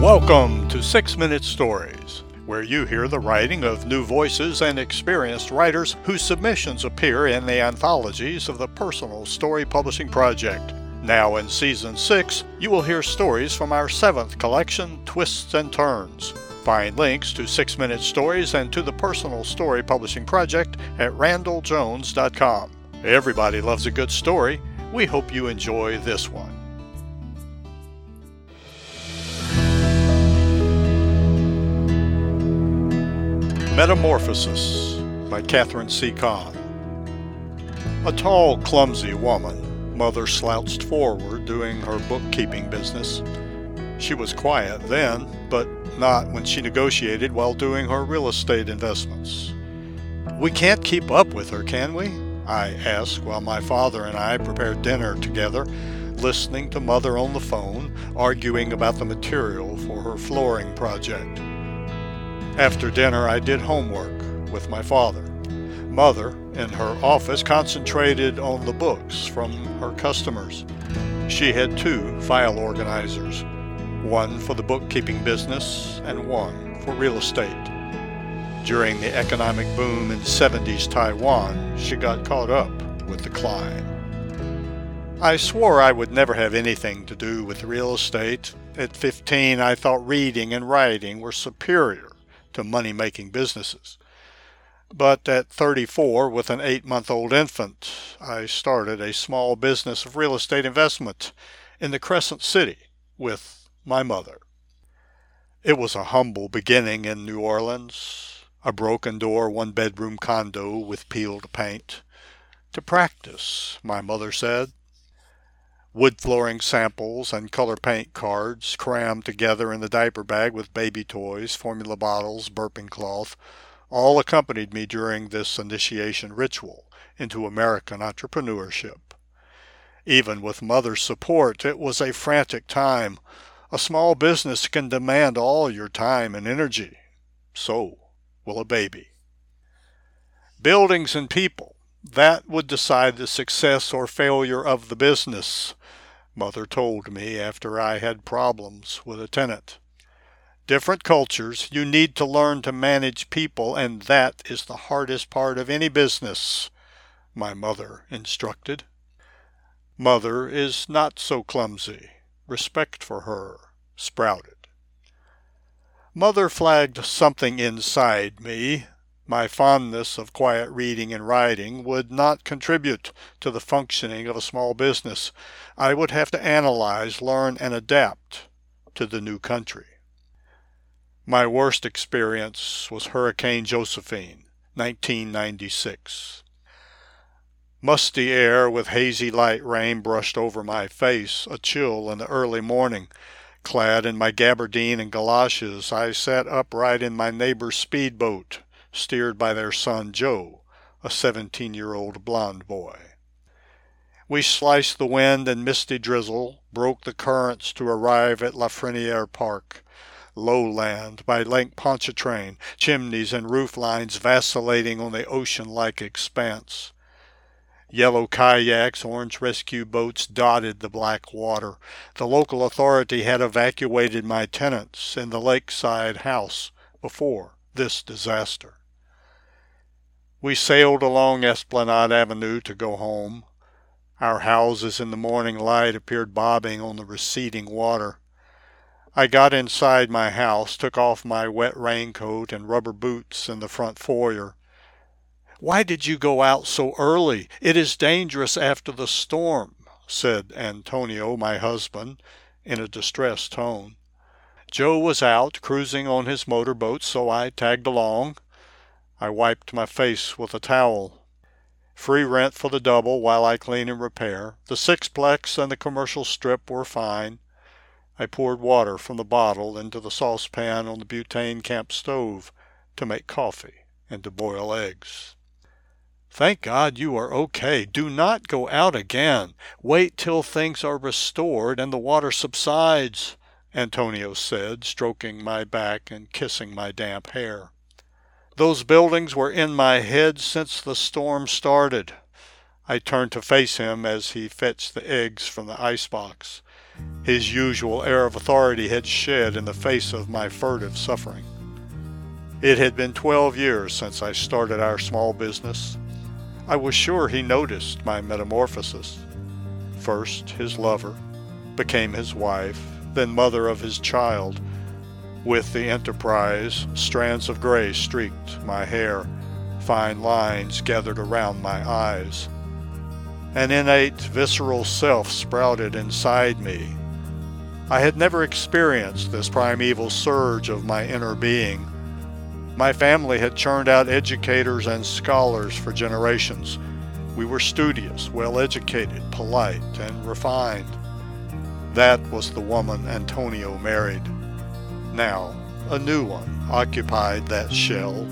Welcome to Six Minute Stories, where you hear the writing of new voices and experienced writers whose submissions appear in the anthologies of the Personal Story Publishing Project. Now in Season 6, you will hear stories from our seventh collection, Twists and Turns. Find links to Six Minute Stories and to the Personal Story Publishing Project at randelljones.com. Everybody loves a good story. We hope you enjoy this one. Metamorphosis by Catherine C. Kahn. A tall, clumsy woman, Mother slouched forward doing her bookkeeping business. She was quiet then, but not when she negotiated while doing her real estate investments. We can't keep up with her, can we? I asked while my father and I prepared dinner together, listening to Mother on the phone, arguing about the material for her flooring project. After dinner, I did homework with my father. Mother, in her office, concentrated on the books from her customers. She had two file organizers, one for the bookkeeping business and one for real estate. During the economic boom in 70s Taiwan, she got caught up with the climb. I swore I would never have anything to do with real estate. At 15, I thought reading and writing were superior to money making businesses. But at 34, with an eight month old infant, I started a small business of real estate investment in the Crescent City with my mother. It was a humble beginning in New Orleans, a broken door, one bedroom condo with peeled paint. To practice, my mother said wood flooring samples and color paint cards crammed together in the diaper bag with baby toys, formula bottles, burping cloth, all accompanied me during this initiation ritual into American entrepreneurship. Even with mother's support, it was a frantic time. A small business can demand all your time and energy. So will a baby. Buildings and people, that would decide the success or failure of the business mother told me after I had problems with a tenant. Different cultures, you need to learn to manage people, and that is the hardest part of any business, my mother instructed. Mother is not so clumsy. Respect for her sprouted. Mother flagged something inside me my fondness of quiet reading and writing would not contribute to the functioning of a small business. I would have to analyze, learn, and adapt to the new country. My worst experience was Hurricane Josephine, 1996. Musty air with hazy light rain brushed over my face, a chill in the early morning. Clad in my gabardine and galoshes, I sat upright in my neighbor's speedboat steered by their son Joe, a 17 year old blond boy. We sliced the wind and misty drizzle, broke the currents to arrive at Lafreniere Park. Lowland by Lake Pontchartrain, chimneys and roof lines vacillating on the ocean-like expanse. Yellow kayaks, orange rescue boats dotted the black water. The local authority had evacuated my tenants in the lakeside house before this disaster. We sailed along Esplanade Avenue to go home. Our houses in the morning light appeared bobbing on the receding water. I got inside my house, took off my wet raincoat and rubber boots in the front foyer. Why did you go out so early? It is dangerous after the storm, said Antonio, my husband, in a distressed tone. Joe was out cruising on his motorboat, so I tagged along. I wiped my face with a towel. Free rent for the double while I clean and repair. The sixplex and the commercial strip were fine. I poured water from the bottle into the saucepan on the butane camp stove to make coffee and to boil eggs. Thank God you are okay. Do not go out again. Wait till things are restored and the water subsides, Antonio said, stroking my back and kissing my damp hair. Those buildings were in my head since the storm started. I turned to face him as he fetched the eggs from the icebox. His usual air of authority had shed in the face of my furtive suffering. It had been 12 years since I started our small business. I was sure he noticed my metamorphosis. First, his lover, became his wife, then mother of his child. With the enterprise, strands of gray streaked my hair, fine lines gathered around my eyes. An innate, visceral self sprouted inside me. I had never experienced this primeval surge of my inner being. My family had churned out educators and scholars for generations. We were studious, well educated, polite, and refined. That was the woman Antonio married. Now, a new one occupied that shell,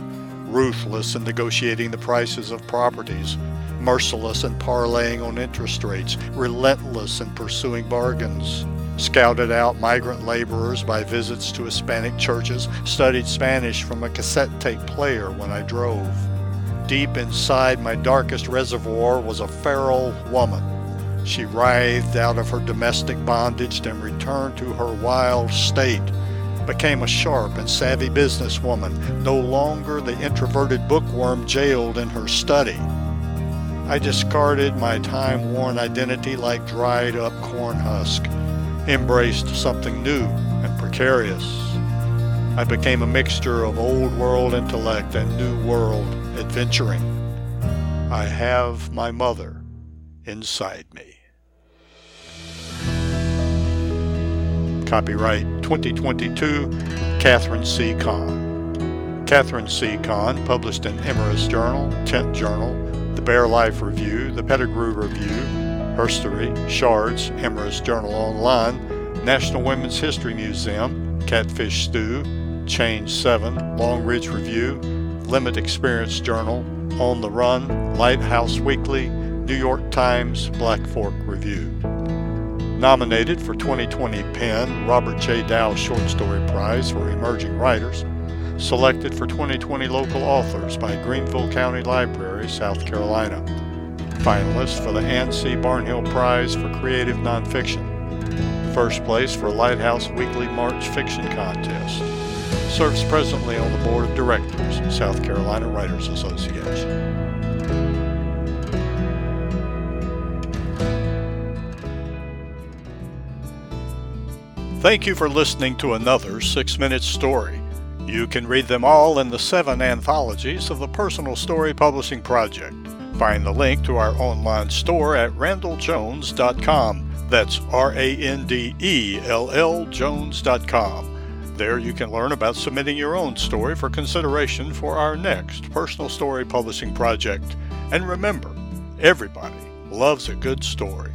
ruthless in negotiating the prices of properties, merciless in parlaying on interest rates, relentless in pursuing bargains. Scouted out migrant laborers by visits to Hispanic churches, studied Spanish from a cassette tape player when I drove. Deep inside my darkest reservoir was a feral woman she writhed out of her domestic bondage and returned to her wild state, became a sharp and savvy businesswoman, no longer the introverted bookworm jailed in her study. I discarded my time worn identity like dried up corn husk, embraced something new and precarious. I became a mixture of old world intellect and new world adventuring. I have my mother inside me. Copyright 2022, Catherine C. Kahn. Catherine C. Kahn, published in Emrys Journal, Tent Journal, The Bear Life Review, The Petigru Review, Herstory, Shards, Emrys Journal Online, National Women's History Museum, Catfish Stew, Change 7, Long Ridge Review, Limit Experience Journal, On the Run, Lighthouse Weekly, New York Times, Black Fork Review. Nominated for 2020 PEN Robert J. Dau Short Story Prize for Emerging Writers. Selected for 2020 Local Authors by Greenville County Library, South Carolina. Finalist for the Anne C. Barnhill Prize for Creative Nonfiction. First place for Lighthouse Weekly March Fiction Contest. Serves presently on the Board of Directors, South Carolina Writers Association. Thank you for listening to another Six Minute Story. You can read them all in the seven anthologies of the Personal Story Publishing Project. Find the link to our online store at randelljones.com. That's R A N D E L L Jones.com. There you can learn about submitting your own story for consideration for our next Personal Story Publishing Project. And remember, everybody loves a good story.